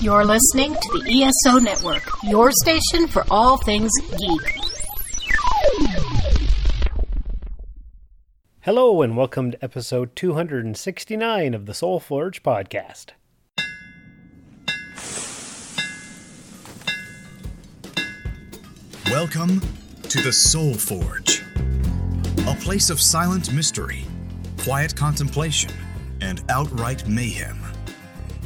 You're listening to the ESO Network, your station for all things geek. Hello, and welcome to episode 269 of the Soul Forge podcast. Welcome to the Soul Forge, a place of silent mystery, quiet contemplation, and outright mayhem.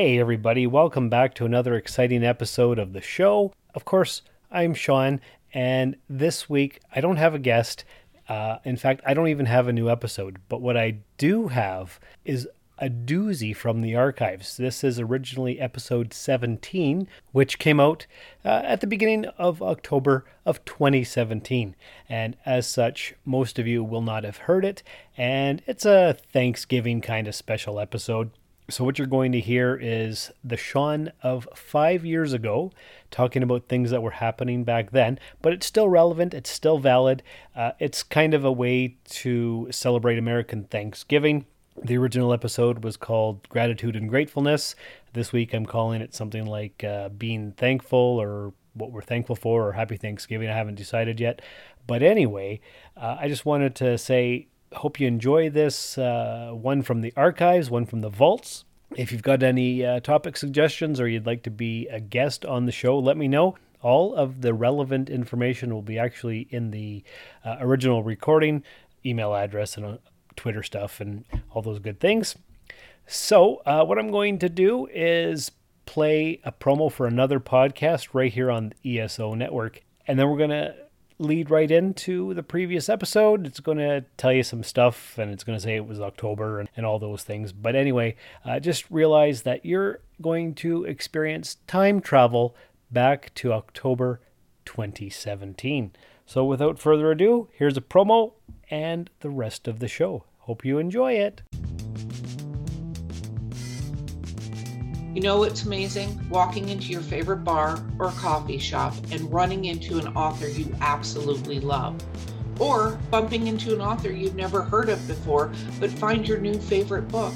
Hey, everybody, welcome back to another exciting episode of the show. Of course, I'm Sean, and this week I don't have a guest. Uh, in fact, I don't even have a new episode, but what I do have is a doozy from the archives. This is originally episode 17, which came out uh, at the beginning of October of 2017. And as such, most of you will not have heard it, and it's a Thanksgiving kind of special episode. So, what you're going to hear is the Sean of five years ago talking about things that were happening back then, but it's still relevant, it's still valid. Uh, it's kind of a way to celebrate American Thanksgiving. The original episode was called Gratitude and Gratefulness. This week I'm calling it something like uh, Being Thankful or What We're Thankful For or Happy Thanksgiving. I haven't decided yet. But anyway, uh, I just wanted to say hope you enjoy this uh, one from the archives, one from the vaults. If you've got any uh, topic suggestions or you'd like to be a guest on the show, let me know. All of the relevant information will be actually in the uh, original recording, email address, and uh, Twitter stuff, and all those good things. So, uh, what I'm going to do is play a promo for another podcast right here on the ESO network, and then we're going to lead right into the previous episode. It's going to tell you some stuff and it's going to say it was October and, and all those things. But anyway, uh, just realize that you're going to experience time travel back to October 2017. So without further ado, here's a promo and the rest of the show. Hope you enjoy it. You know what's amazing? Walking into your favorite bar or coffee shop and running into an author you absolutely love. Or bumping into an author you've never heard of before, but find your new favorite book.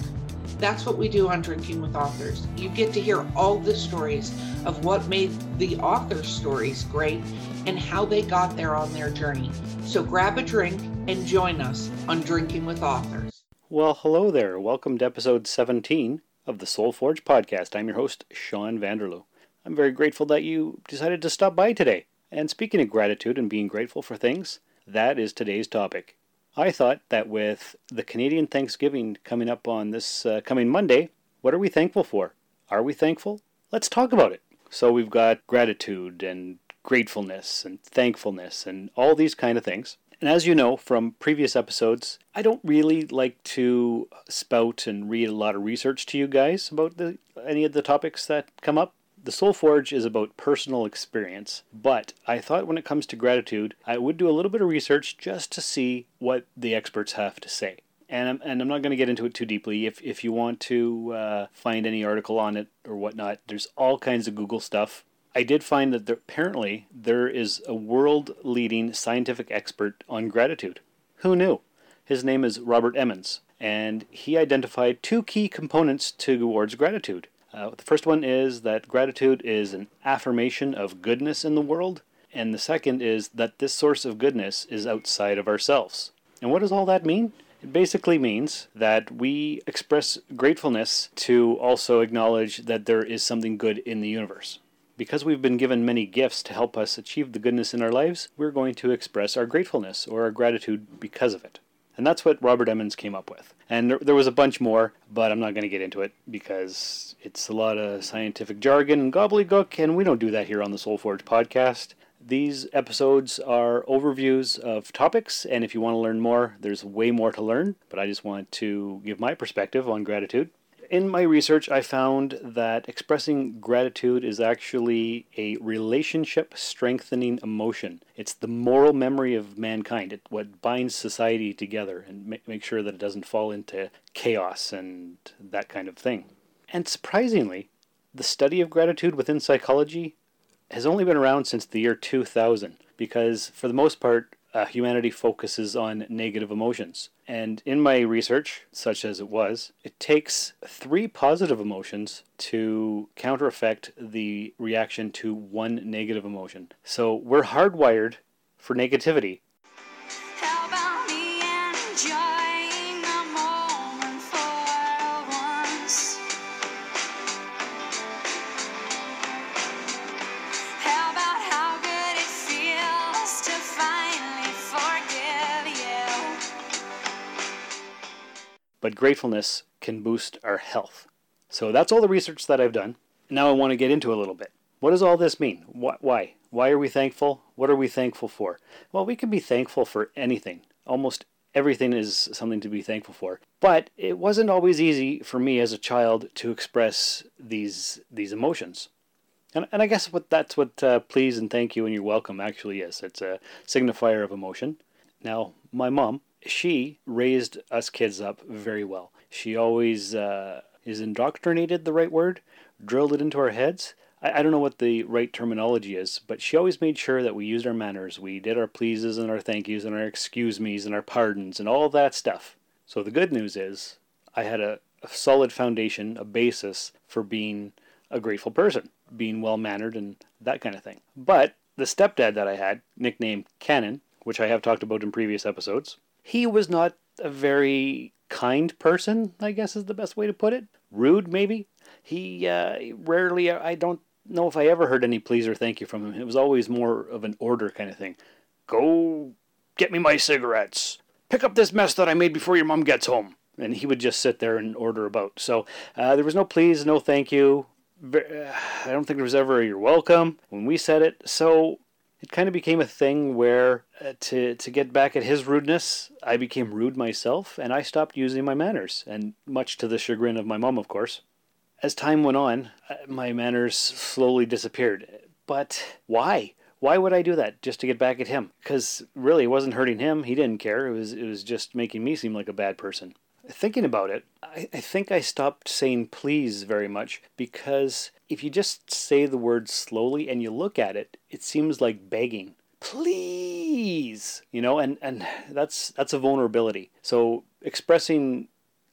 That's what we do on Drinking with Authors. You get to hear all the stories of what made the author's stories great and how they got there on their journey. So grab a drink and join us on Drinking with Authors. Well, hello there. Welcome to episode 17 of the Soul Forge podcast. I'm your host, Sean Vanderloo. I'm very grateful that you decided to stop by today. And speaking of gratitude and being grateful for things, that is today's topic. I thought that with the Canadian Thanksgiving coming up on this uh, coming Monday, what are we thankful for? Are we thankful? Let's talk about it. So we've got gratitude and gratefulness and thankfulness and all these kind of things. And as you know from previous episodes, I don't really like to spout and read a lot of research to you guys about the, any of the topics that come up. The Soul Forge is about personal experience, but I thought when it comes to gratitude, I would do a little bit of research just to see what the experts have to say. And I'm, and I'm not going to get into it too deeply. If, if you want to uh, find any article on it or whatnot, there's all kinds of Google stuff. I did find that there, apparently there is a world leading scientific expert on gratitude. Who knew? His name is Robert Emmons, and he identified two key components towards gratitude. Uh, the first one is that gratitude is an affirmation of goodness in the world, and the second is that this source of goodness is outside of ourselves. And what does all that mean? It basically means that we express gratefulness to also acknowledge that there is something good in the universe. Because we've been given many gifts to help us achieve the goodness in our lives, we're going to express our gratefulness or our gratitude because of it. And that's what Robert Emmons came up with. And there, was a bunch more, but I'm not going to get into it because it's a lot of scientific jargon and gobbledygook, and we don't do that here on the Soul Forge podcast. These episodes are overviews of topics, and if you want to learn more, there's way more to learn, but I just want to give my perspective on gratitude. In my research, I found that expressing gratitude is actually a relationship strengthening emotion. It's the moral memory of mankind. It's what binds society together and make, make sure that it doesn't fall into chaos and that kind of thing. And surprisingly, the study of gratitude within psychology has only been around since the year 2000 because, for the most part, uh, humanity focuses on negative emotions. And in my research, such as it was, it takes three positive emotions to counter effect the reaction to one negative emotion. So we're hardwired for negativity. But gratefulness can boost our health. So that's all the research that I've done. Now I want to get into a little bit. What does all this mean? Why? Why are we thankful? What are we thankful for? Well, we can be thankful for anything. Almost everything is something to be thankful for. But it wasn't always easy for me as a child to express these these emotions. And, and I guess what that's what uh, please and thank you and you're welcome actually is. It's a signifier of emotion. Now, my mom, she raised us kids up very well. She always uh, is indoctrinated the right word, drilled it into our heads. I, I don't know what the right terminology is, but she always made sure that we used our manners. We did our pleases and our thank yous and our excuse me's and our pardons and all that stuff. So the good news is I had a, a solid foundation, a basis for being a grateful person, being well mannered and that kind of thing. But the stepdad that I had, nicknamed Cannon, which I have talked about in previous episodes, he was not a very kind person, I guess is the best way to put it. Rude, maybe. He uh, rarely, I don't know if I ever heard any please or thank you from him. It was always more of an order kind of thing. Go get me my cigarettes. Pick up this mess that I made before your mom gets home. And he would just sit there and order about. So uh, there was no please, no thank you. Uh, I don't think there was ever a you're welcome when we said it. So it kind of became a thing where uh, to to get back at his rudeness, I became rude myself, and I stopped using my manners, and much to the chagrin of my mom, of course. As time went on, uh, my manners slowly disappeared. But why? Why would I do that just to get back at him? Because really, it wasn't hurting him. He didn't care. It was it was just making me seem like a bad person. Thinking about it, I, I think I stopped saying please very much because if you just say the word slowly and you look at it, it seems like begging. Please, you know, and and that's that's a vulnerability. So expressing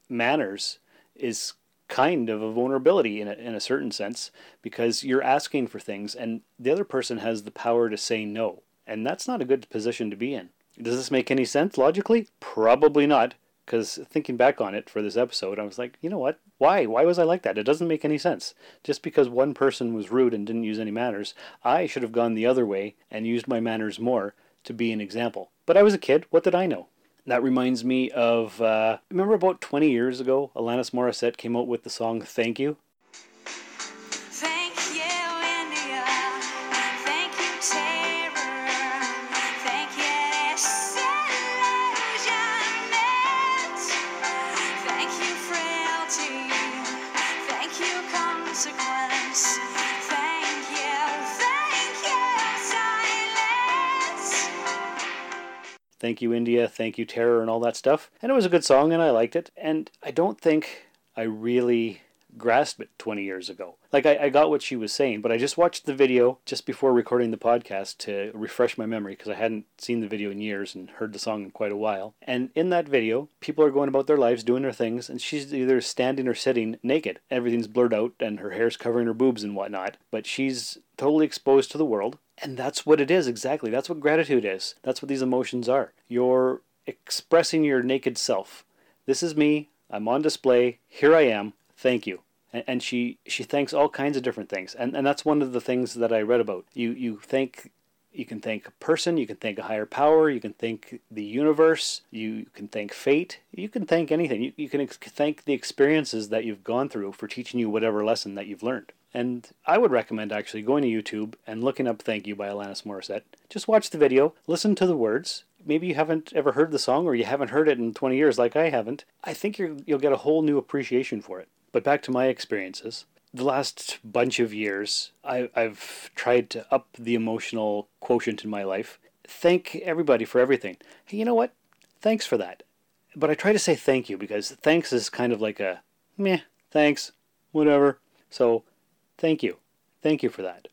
manners is kind of a vulnerability in a, in a certain sense because you're asking for things and the other person has the power to say no. And that's not a good position to be in. Does this make any sense logically? Probably not. Because thinking back on it for this episode, I was like, you know what? Why? Why was I like that? It doesn't make any sense. Just because one person was rude and didn't use any manners, I should have gone the other way and used my manners more to be an example. But I was a kid. What did I know? That reminds me of, uh, remember about 20 years ago, Alanis Morissette came out with the song Thank You? Thank you, India, thank you, Terror, and all that stuff. And it was a good song, and I liked it. And I don't think I really grasped it 20 years ago. Like, I, I got what she was saying, but I just watched the video just before recording the podcast to refresh my memory because I hadn't seen the video in years and heard the song in quite a while. And in that video, people are going about their lives, doing their things, and she's either standing or sitting naked. Everything's blurred out, and her hair's covering her boobs and whatnot, but she's totally exposed to the world. And that's what it is, exactly. That's what gratitude is. That's what these emotions are. You're expressing your naked self. This is me. I'm on display. Here I am. Thank you. And, she she thanks all kinds of different things. And and that's one of the things that I read about. You you thank you can thank a person, you can thank a higher power, you can thank the universe, you can thank fate, you can thank anything. You, you can ex- thank the experiences that you've gone through for teaching you whatever lesson that you've learned. And I would recommend actually going to YouTube and looking up Thank You by Alanis Morissette. Just watch the video, listen to the words. Maybe you haven't ever heard the song or you haven't heard it in 20 years like I haven't. I think you're, you'll get a whole new appreciation for it. But back to my experiences. The last bunch of years, I, I've tried to up the emotional quotient in my life. Thank everybody for everything. Hey, you know what? Thanks for that. But I try to say thank you because thanks is kind of like a meh, thanks, whatever. So thank you. Thank you for that.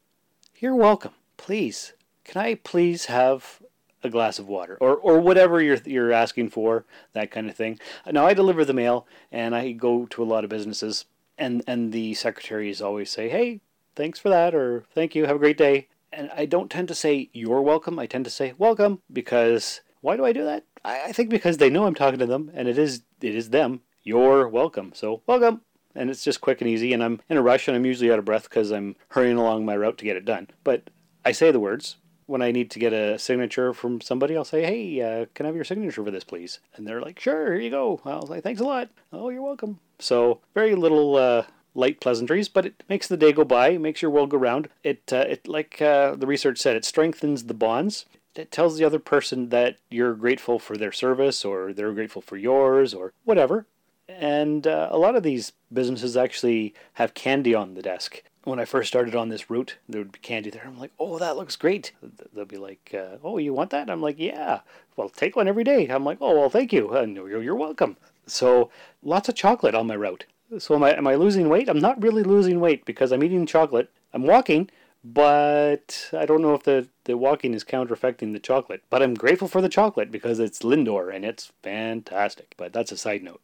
You're welcome. Please, can I please have a glass of water or, or whatever you're, you're asking for, that kind of thing. Now, I deliver the mail and I go to a lot of businesses, and, and the secretaries always say, hey, thanks for that, or thank you, have a great day. And I don't tend to say you're welcome, I tend to say welcome because why do I do that? I, I think because they know I'm talking to them and it is it is them. You're welcome. So welcome. And it's just quick and easy, and I'm in a rush and I'm usually out of breath because I'm hurrying along my route to get it done. But I say the words, when I need to get a signature from somebody, I'll say, "Hey, uh, can I have your signature for this, please?" And they're like, "Sure, here you go." I'll say, "Thanks a lot." Oh, you're welcome. So very little uh, light pleasantries, but it makes the day go by, makes your world go round. It, uh, it like uh, the research said, it strengthens the bonds. It tells the other person that you're grateful for their service, or they're grateful for yours, or whatever. And uh, a lot of these businesses actually have candy on the desk when I first started on this route, there would be candy there. I'm like, oh, that looks great. They'll be like, uh, oh, you want that? I'm like, yeah. Well, take one every day. I'm like, oh, well, thank you. And you're, you're welcome. So lots of chocolate on my route. So am I, am I losing weight? I'm not really losing weight because I'm eating chocolate. I'm walking, but I don't know if the, the walking is counter-affecting the chocolate. But I'm grateful for the chocolate because it's Lindor and it's fantastic. But that's a side note.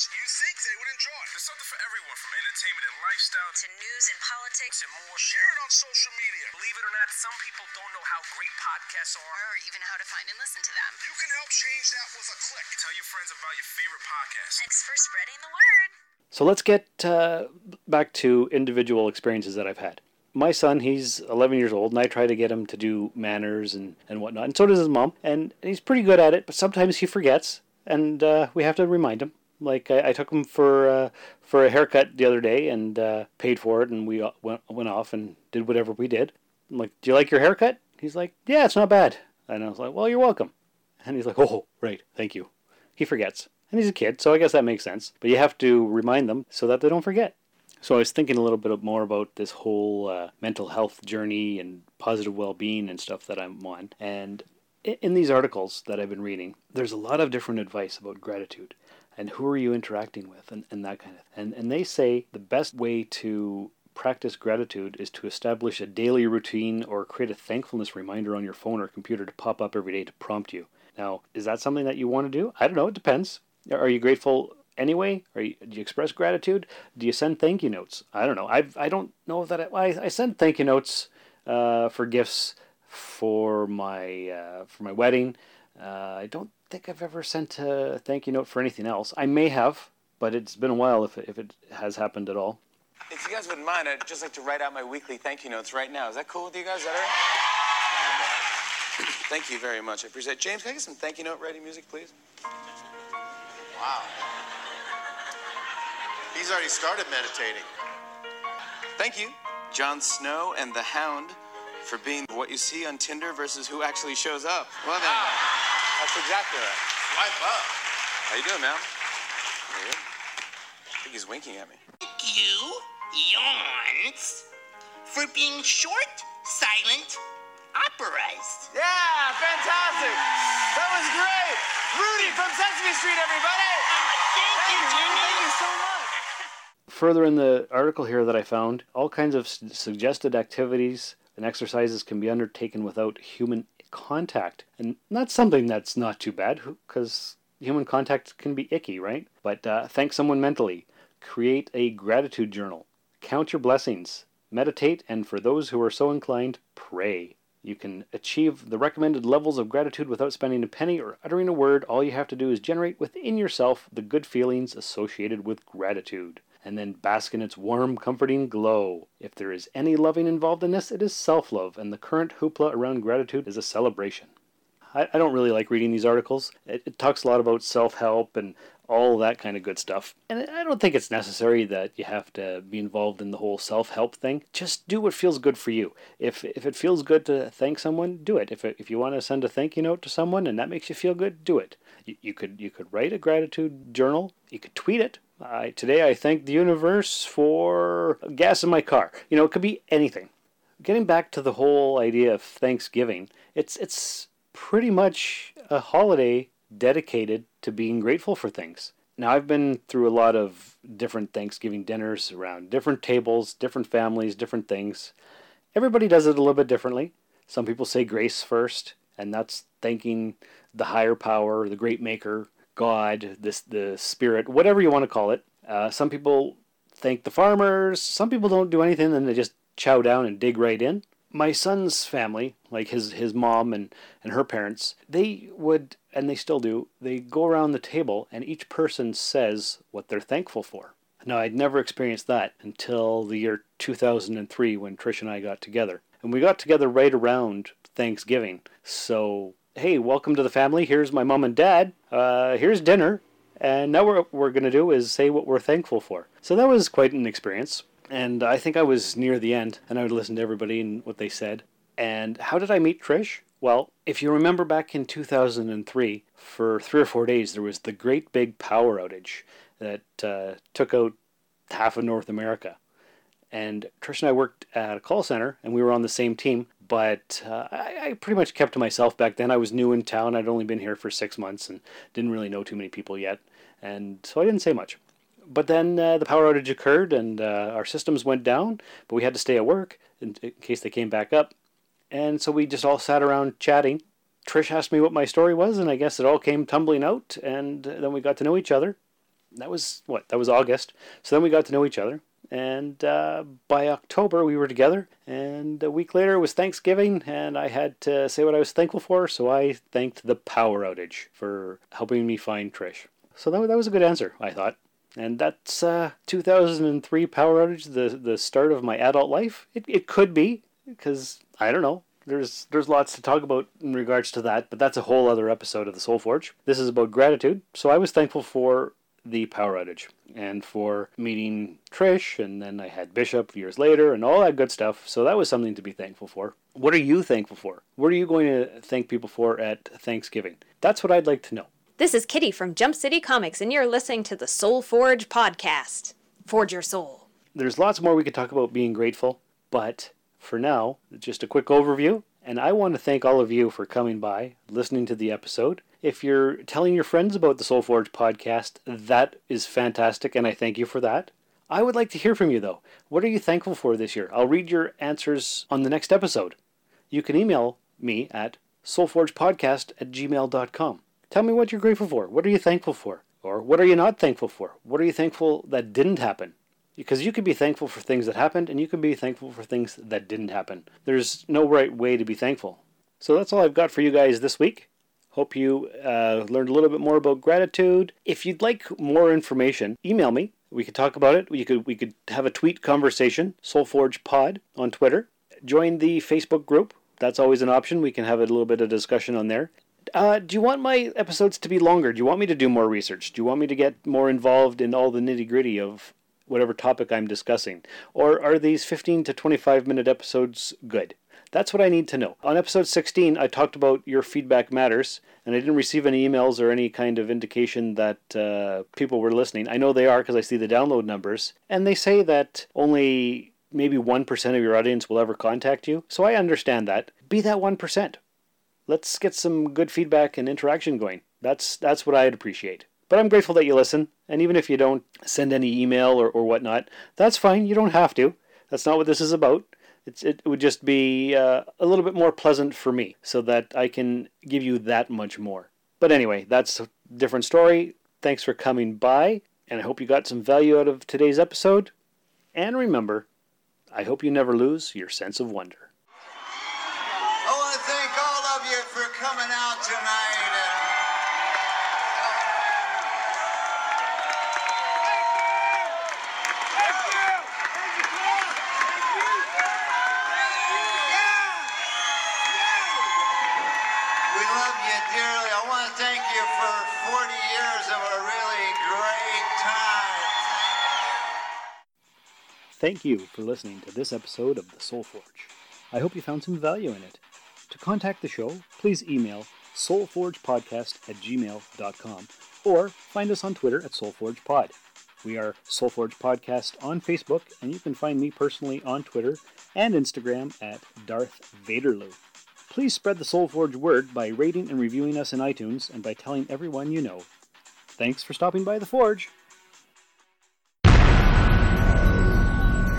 Podcasts you think they would enjoy. There's something for everyone from entertainment and lifestyle To news and politics, and more. Share it on social media. Believe it or not, some people don't know how great podcasts are. or even how to find and listen to them. You can help change that with a click. Tell your friends about your favorite podcast. Thanks for spreading the word. So let's get uh, back to individual experiences that I've had. My son, he's 11 years old, and I try to get him to do manners and, and whatnot. And so does his mom. And he's pretty good at it, but sometimes he forgets, and uh, we have to remind him. Like I, I took him for uh, for a haircut the other day and uh, paid for it, and we uh, went went off and did whatever we did. I'm like, "Do you like your haircut?" He's like, "Yeah, it's not bad." And I was like, "Well, you're welcome." And he's like, "Oh, right, thank you." He forgets, and he's a kid, so I guess that makes sense. But you have to remind them so that they don't forget. So I was thinking a little bit more about this whole uh, mental health journey and positive well-being and stuff that I'm on. And in these articles that I've been reading, there's a lot of different advice about gratitude and who are you interacting with and, and that kind of and and they say the best way to practice gratitude is to establish a daily routine or create a thankfulness reminder on your phone or computer to pop up every day to prompt you. Now, is that something that you want to do? I don't know. It depends. Are you grateful anyway? You, do you express gratitude? Do you send thank you notes? I don't know. I I don't know that I, I, I send thank you notes uh, for gifts for my uh, for my wedding. Uh, I don't think I've ever sent a thank you note for anything else. I may have, but it's been a while if it, if it has happened at all. If you guys wouldn't mind, I'd just like to write out my weekly thank you notes right now. Is that cool with you guys? Is that all right? Thank you very much. I appreciate it. James, can I get some thank you note writing music, please? Wow. He's already started meditating. Thank you, Jon Snow and the Hound, for being what you see on Tinder versus who actually shows up. Well, then, that's exactly right. Swipe up. How you doing, man? You good? I think he's winking at me. Thank you, yawns, for being short, silent operas. Yeah, fantastic. That was great. Rudy from Sesame Street, everybody. Oh, thank you, Jimmy. Thank you so much. Further in the article here that I found, all kinds of s- suggested activities and exercises can be undertaken without human contact. And that's something that's not too bad because human contact can be icky, right? But uh, thank someone mentally. Create a gratitude journal. Count your blessings. Meditate, and for those who are so inclined, pray. You can achieve the recommended levels of gratitude without spending a penny or uttering a word. All you have to do is generate within yourself the good feelings associated with gratitude, and then bask in its warm, comforting glow. If there is any loving involved in this, it is self love, and the current hoopla around gratitude is a celebration. I, I don't really like reading these articles. It, it talks a lot about self help and all that kind of good stuff. And I don't think it's necessary that you have to be involved in the whole self help thing. Just do what feels good for you. If, if it feels good to thank someone, do it. If, if you want to send a thank you note to someone and that makes you feel good, do it. You, you could you could write a gratitude journal. You could tweet it. I, today I thank the universe for gas in my car. You know, it could be anything. Getting back to the whole idea of Thanksgiving, it's it's pretty much a holiday dedicated to being grateful for things. Now, I've been through a lot of different Thanksgiving dinners around different tables, different families, different things. Everybody does it a little bit differently. Some people say grace first, and that's thanking the higher power, the great maker, God, this the spirit, whatever you want to call it. Uh, some people thank the farmers. Some people don't do anything, and they just chow down and dig right in my son's family, like his his mom and and her parents, they would and they still do. They go around the table and each person says what they're thankful for. Now, I'd never experienced that until the year 2003 when Trish and I got together. And we got together right around Thanksgiving. So, hey, welcome to the family. Here's my mom and dad. Uh, here's dinner. And now what we're going to do is say what we're thankful for. So that was quite an experience. And I think I was near the end, and I would listen to everybody and what they said. And how did I meet Trish? Well, if you remember back in 2003, for three or four days, there was the great big power outage that uh, took out half of North America. And Trish and I worked at a call center, and we were on the same team. But uh, I, I pretty much kept to myself back then. I was new in town. I'd only been here for six months and didn't really know too many people yet. And so I didn't say much but then uh, the power outage occurred and uh, our systems went down, but we had to stay at work in, in, case they came back up. And so we just all sat around chatting. Trish asked me what my story was, and I guess it all came tumbling out, and then we got to know each other. That was what? That was August. So then we got to know each other, and uh, by October we were together. And a week later it was Thanksgiving, and I had to say what I was thankful for, so I thanked the power outage for helping me find Trish. So that, that was a good answer, I thought. And that's uh, 2003 power outage, the the start of my adult life. It, it could be because I don't know. There's there's lots to talk about in regards to that, but that's a whole other episode of the Soul Forge. This is about gratitude. So I was thankful for the power outage and for meeting Trish, and then I had Bishop years later, and all that good stuff. So that was something to be thankful for. What are you thankful for? What are you going to thank people for at Thanksgiving? That's what I'd like to know. This is Kitty from Jump City Comics, and you're listening to the Soul Forge podcast. Forge your soul. There's lots more we could talk about being grateful, but for now, just a quick overview. And I want to thank all of you for coming by, listening to the episode. If you're telling your friends about the Soul Forge podcast, that is fantastic, and I thank you for that. I would like to hear from you, though. What are you thankful for this year? I'll read your answers on the next episode. You can email me at soulforgepodcast at gmail.com. Tell me what you're grateful for. What are you thankful for? Or what are you not thankful for? What are you thankful that didn't happen? Because you can be thankful for things that happened and you can be thankful for things that didn't happen. There's no right way to be thankful. So that's all I've got for you guys this week. Hope you uh, learned a little bit more about gratitude. If you'd like more information, email me. We could talk about it. We could we could have a tweet conversation. Soulforge Pod on Twitter. Join the Facebook group. That's always an option. We can have a little bit of discussion on there. Uh, do you want my episodes to be longer? Do you want me to do more research? Do you want me to get more involved in all the nitty gritty of whatever topic I'm discussing? Or are these 15 to 25 minute episodes good? That's what I need to know. On episode 16, I talked about your feedback matters, and I didn't receive any emails or any kind of indication that uh, people were listening. I know they are because I see the download numbers, and they say that only maybe 1% of your audience will ever contact you. So I understand that. Be that 1% let's get some good feedback and interaction going. That's that's what I'd appreciate. But I'm grateful that you listen, and even if you don't send any email or, or whatnot, that's fine. You don't have to. That's not what this is about. It's, it would just be uh, a little bit more pleasant for me so that I can give you that much more. But anyway, that's a different story. Thanks for coming by, and I hope you got some value out of today's episode. And remember, I hope you never lose your sense of wonder. I want to thank all of you for coming out tonight. We love thank you for listening to this episode of The Soul Forge. I hope you found some value in it. To contact the show, please email soulforgepodcast at gmail.com or find us on Twitter at soulforgepod. We are Soulforge Podcast on Facebook, and you can find me personally on Twitter and Instagram at Darth Vaderloo. Please spread the Soulforge word by rating and reviewing us in iTunes and by telling everyone you know. Thanks for stopping by the Forge.